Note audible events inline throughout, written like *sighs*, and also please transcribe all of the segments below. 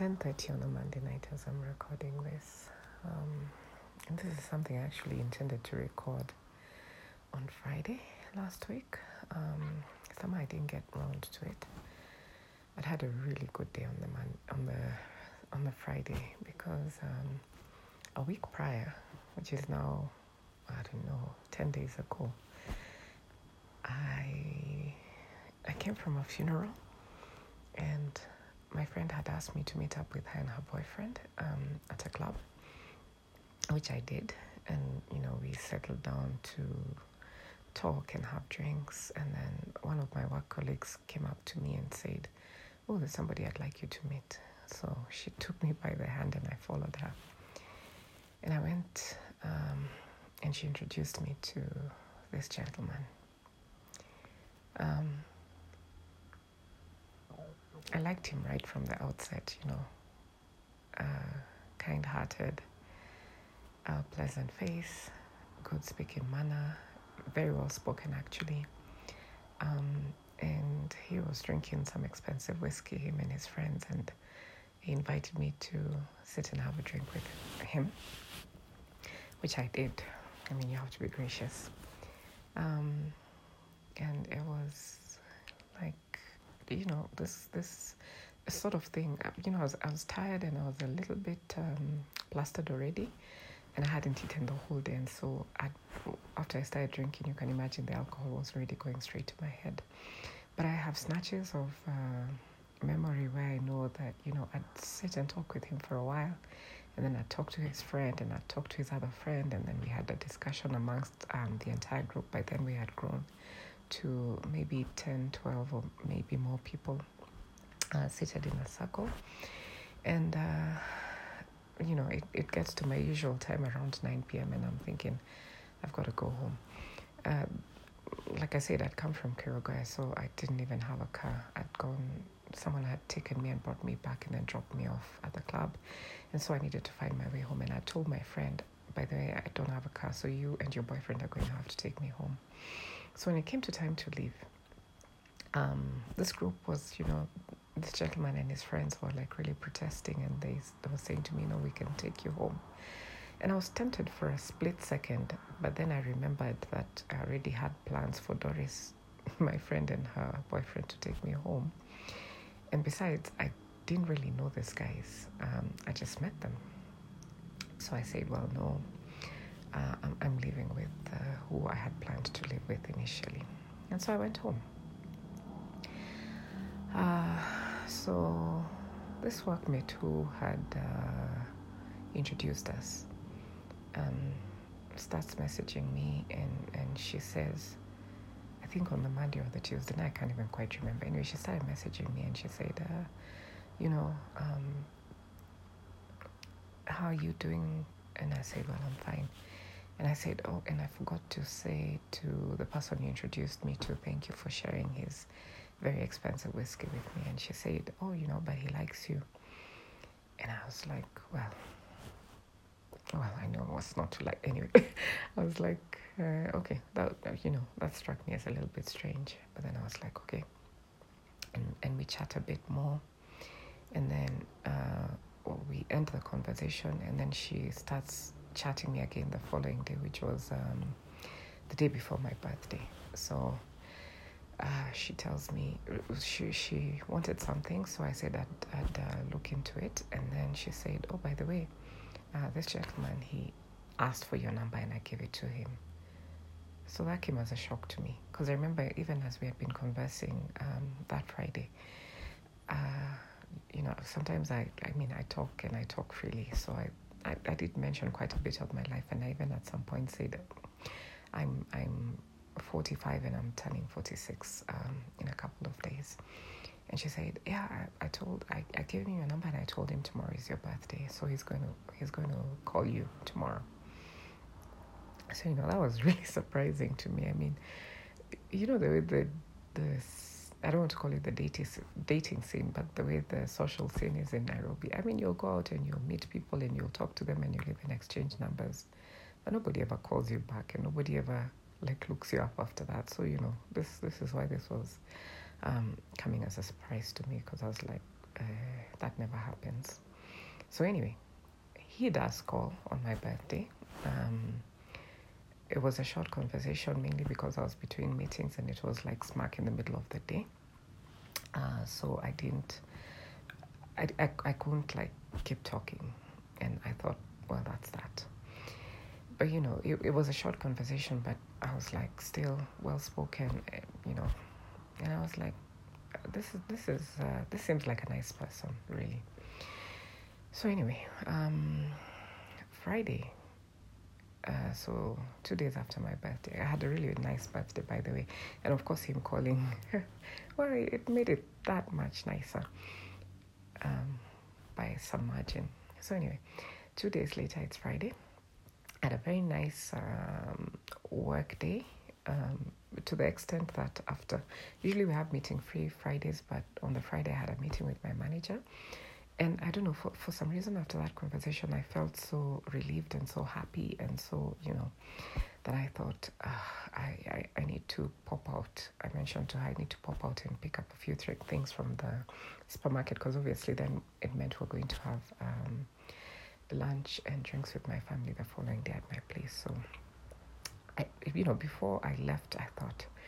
10.30 on a Monday night as I'm recording this. Um, and this is something I actually intended to record on Friday last week. Um, somehow I didn't get around to it. I'd had a really good day on the man- on the on the Friday because um, a week prior, which is now I don't know ten days ago, I I came from a funeral and my friend had asked me to meet up with her and her boyfriend um, at a club, which I did. And, you know, we settled down to talk and have drinks. And then one of my work colleagues came up to me and said, Oh, there's somebody I'd like you to meet. So she *laughs* took me by the hand and I followed her. And I went um, and she introduced me to this gentleman. Um, I liked him right from the outset, you know. Uh, kind hearted, uh, pleasant face, good speaking manner, very well spoken actually. Um, and he was drinking some expensive whiskey, him and his friends, and he invited me to sit and have a drink with him, which I did. I mean, you have to be gracious. Um, and it was like you know this this sort of thing. Uh, you know I was, I was tired and I was a little bit um, plastered already and I hadn't eaten the whole day. And so I, after I started drinking you can imagine the alcohol was already going straight to my head. But I have snatches of uh, memory where I know that you know I'd sit and talk with him for a while and then I talked to his friend and I talked to his other friend and then we had a discussion amongst um, the entire group by then we had grown to maybe 10, 12, or maybe more people uh, seated in a circle. And, uh, you know, it, it gets to my usual time around 9 p.m., and I'm thinking, I've got to go home. Uh, like I said, I'd come from Kirogoya, so I didn't even have a car. I'd gone, someone had taken me and brought me back and then dropped me off at the club. And so I needed to find my way home. And I told my friend, by the way, I don't have a car, so you and your boyfriend are going to have to take me home. So when it came to time to leave, um, this group was, you know, this gentleman and his friends were like really protesting, and they, they were saying to me, "No, we can take you home." And I was tempted for a split second, but then I remembered that I already had plans for Doris, *laughs* my friend, and her boyfriend to take me home. And besides, I didn't really know these guys. Um, I just met them. So I said, "Well, no, uh, I'm, leaving with uh, who I had planned to live with initially. And so I went home. Uh, so this workmate who had uh, introduced us um, starts messaging me and, and she says, I think on the Monday or the Tuesday, I can't even quite remember. Anyway, she started messaging me and she said, uh, you know, um, how are you doing? And I said, well, I'm fine. And I said, Oh, and I forgot to say to the person you introduced me to, thank you for sharing his very expensive whiskey with me. And she said, Oh, you know, but he likes you. And I was like, Well, well, I know what's not to like. *laughs* Anyway, *laughs* I was like, uh, Okay, that, you know, that struck me as a little bit strange. But then I was like, Okay. And, and we chat a bit more. And then uh, well, we end the conversation, and then she starts chatting me again the following day, which was um, the day before my birthday. So uh, she tells me she she wanted something, so I said I'd, I'd uh, look into it, and then she said, "Oh, by the way, uh, this gentleman he asked for your number, and I gave it to him." So that came as a shock to me because I remember even as we had been conversing um, that Friday. Uh, you know, sometimes I, I mean, I talk and I talk freely, so I I, I did mention quite a bit of my life, and I even at some point said I'm I'm 45 and I'm turning 46 um, in a couple of days. And she said, "Yeah, I, I told I, I gave him your number and I told him tomorrow is your birthday, so he's going to he's going to call you tomorrow." So you know that was *laughs* really surprising to me. I mean, you know the the the I don't want to call it the dating dating scene, but the way the social scene is in Nairobi. I mean, you'll go out and you'll meet people and you'll talk to them and you'll even exchange numbers, but nobody ever calls you back and nobody ever like looks you up after that. So you know, this this is why this was um, coming as a surprise to me because I was like, uh, that never happens. So, anyway, he does call on my birthday. Um, it was a short conversation mainly because I was between meetings and it was like smack in the middle of the day. Uh, so I didn't, I, I, I couldn't like keep talking. And I thought, well, that's that. But you know, it, it was a short conversation, but I was like still well spoken, eh, you know. And I was like, this is, this is, uh, this seems like a nice person, really. So anyway, um, Friday, so two days after my birthday, I had a really nice birthday, by the way, and of course him calling, *laughs* well, it made it that much nicer um, by some margin. So anyway, two days later, it's Friday. I had a very nice um, work day. Um, to the extent that after usually we have meeting free Fridays, but on the Friday I had a meeting with my manager and I don't know, for, for some reason after that conversation, I felt so relieved and so happy and so, you know, that I thought, uh, I, I, I need to pop out. I mentioned to her, I need to pop out and pick up a few th- things from the supermarket because obviously then it meant we're going to have um, lunch and drinks with my family the following day at my place. So, I, you know, before I left, I thought, ah,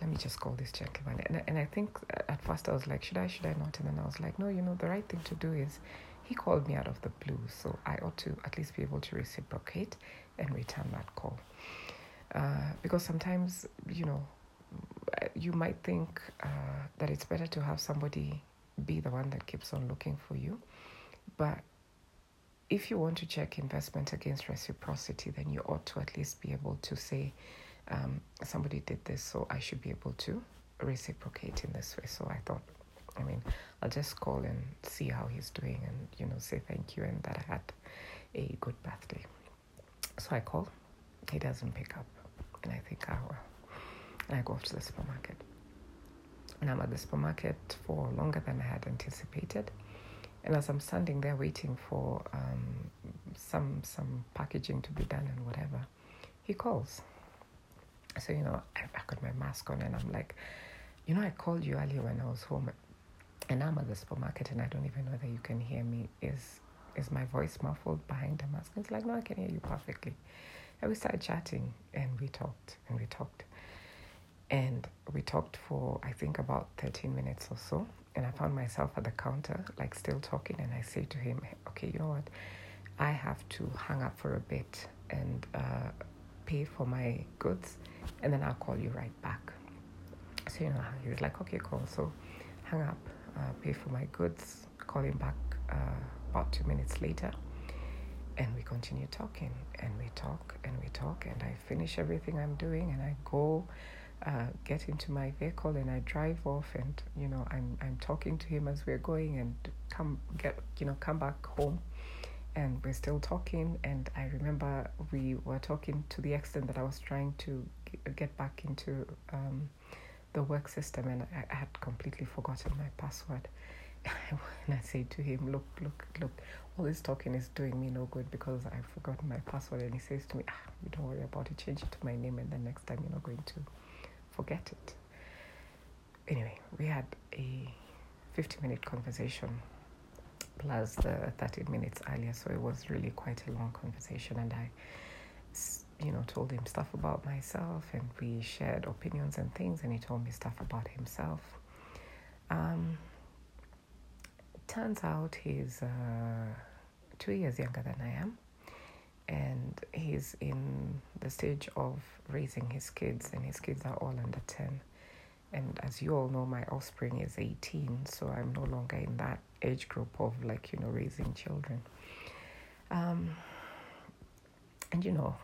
let me just call this gentleman. And, and I think at first I was like, should I, should I not? And then I was like, no, you know, the right thing to do is he called me out of the blue. So I ought to at least be able to reciprocate and return that call. Uh, because sometimes, you know, you might think uh, that it's better to have somebody be the one that keeps on looking for you. But if you want to check investment against reciprocity, then you ought to at least be able to say, um, somebody did this, so I should be able to reciprocate in this way. So I thought, I mean, I'll just call and see how he's doing and, you know, say thank you and that I had a good birthday. So I call, he doesn't pick up, and I think, oh, well. And I go off to the supermarket. And I'm at the supermarket for longer than I had anticipated. And as I'm standing there waiting for um, some some packaging to be done and whatever, he calls. So, you know, I, I got my mask on and I'm like, you know, I called you earlier when I was home and I'm at the supermarket and I don't even know whether you can hear me. Is is my voice muffled behind the mask? And It's like, no, I can hear you perfectly. And we started chatting and we talked and we talked. And we talked for, I think, about 13 minutes or so. And I found myself at the counter, like still talking. And I say to him, okay, you know what? I have to hang up for a bit and uh, pay for my goods and then I'll call you right back. So, you know, he was like, okay, cool. So, hang up, uh, pay for my goods, call him back uh, about two minutes later. And we continue talking, and we talk, and we talk, and I finish everything I'm doing, and I go uh, get into my vehicle, and I drive off, and you know, I'm I'm talking to him as we're going, and come get you know come back home, and we're still talking. And I remember we were talking to the extent that I was trying to get back into um, the work system, and I, I, had completely forgotten my password. *laughs* and I said to him, "Look, look, look! All this talking is doing me no good because I've forgotten my password." And he says to me, ah, "You don't worry about it. Change it to my name, and the next time you're not going to forget it." Anyway, we had a fifty-minute conversation plus the 30 minutes earlier, so it was really quite a long conversation, and I you know, told him stuff about myself and we shared opinions and things, and he told me stuff about himself. Um, turns out he's uh, two years younger than I am, and he's in the stage of raising his kids, and his kids are all under 10. And as you all know, my offspring is 18, so I'm no longer in that age group of like, you know, raising children. Um, and you know,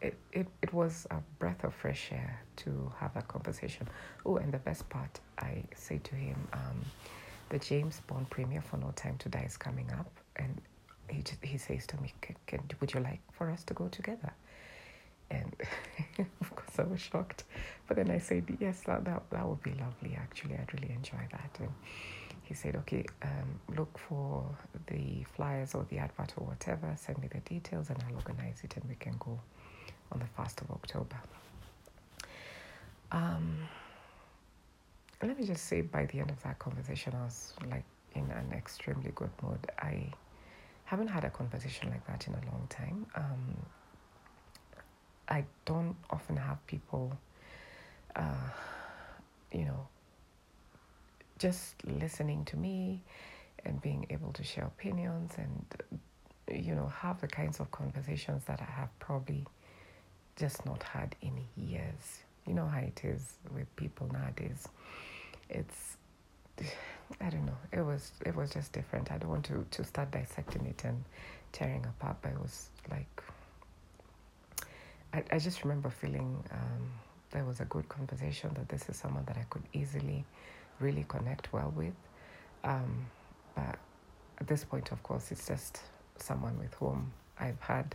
it, it, it, was a breath of fresh air to have that conversation. Oh, and the best part, I say to him, um, the James Bond premiere for No Time to Die is coming up, and he he says to me, can, can, "Would you like for us to go together?" And *laughs* of course, I was shocked, but then I said, "Yes, that that, that would be lovely. Actually, I'd really enjoy that." And he said, okay, um, look for the flyers or the advert or whatever, send me the details and I'll organize it and we can go on the 1st of October. Um, let me just say by the end of that conversation, I was like in an extremely good mood. I haven't had a conversation like that in a long time. Um, I don't often have people, uh, you know, just listening to me and being able to share opinions and, you know, have the kinds of conversations that I have probably just not had in years. You know how it is with people nowadays. It's *sighs* I don't know. It was it was just different. I don't want to to start dissecting it and tearing apart, but it was like I I just remember feeling um, there was a good conversation that this is someone that I could easily really connect well with. Um, but at this point, of course, it's just someone with whom I've had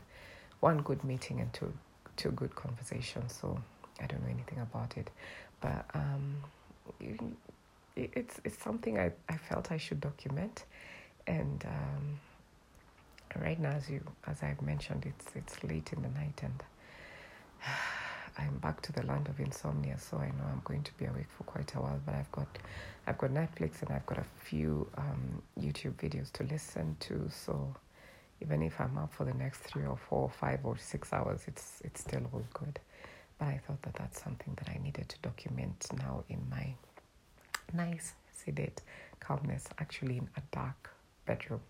one good meeting and two two good conversations. So I don't know anything about it, but um, it's it's something I, I felt I should document, and um, right now, as you as I've mentioned, it's it's late in the night, and *sighs* I'm back to the land of insomnia. So I know I'm going to be awake for quite a while. But I've got I've got Netflix and I've got a few um, YouTube videos to listen to. So even if I'm up for the next three or four or five or six hours, it's it's still all good. But I thought that that's something that I needed to document now in my nice sedate calmness actually in a dark bedroom.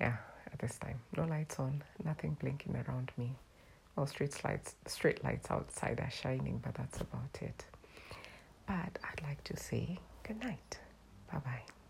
Yeah, at this time. No lights on, nothing blinking around me. Well, street lights, street lights outside are shining, but that's about it. But I'd like to say good night. Bye bye.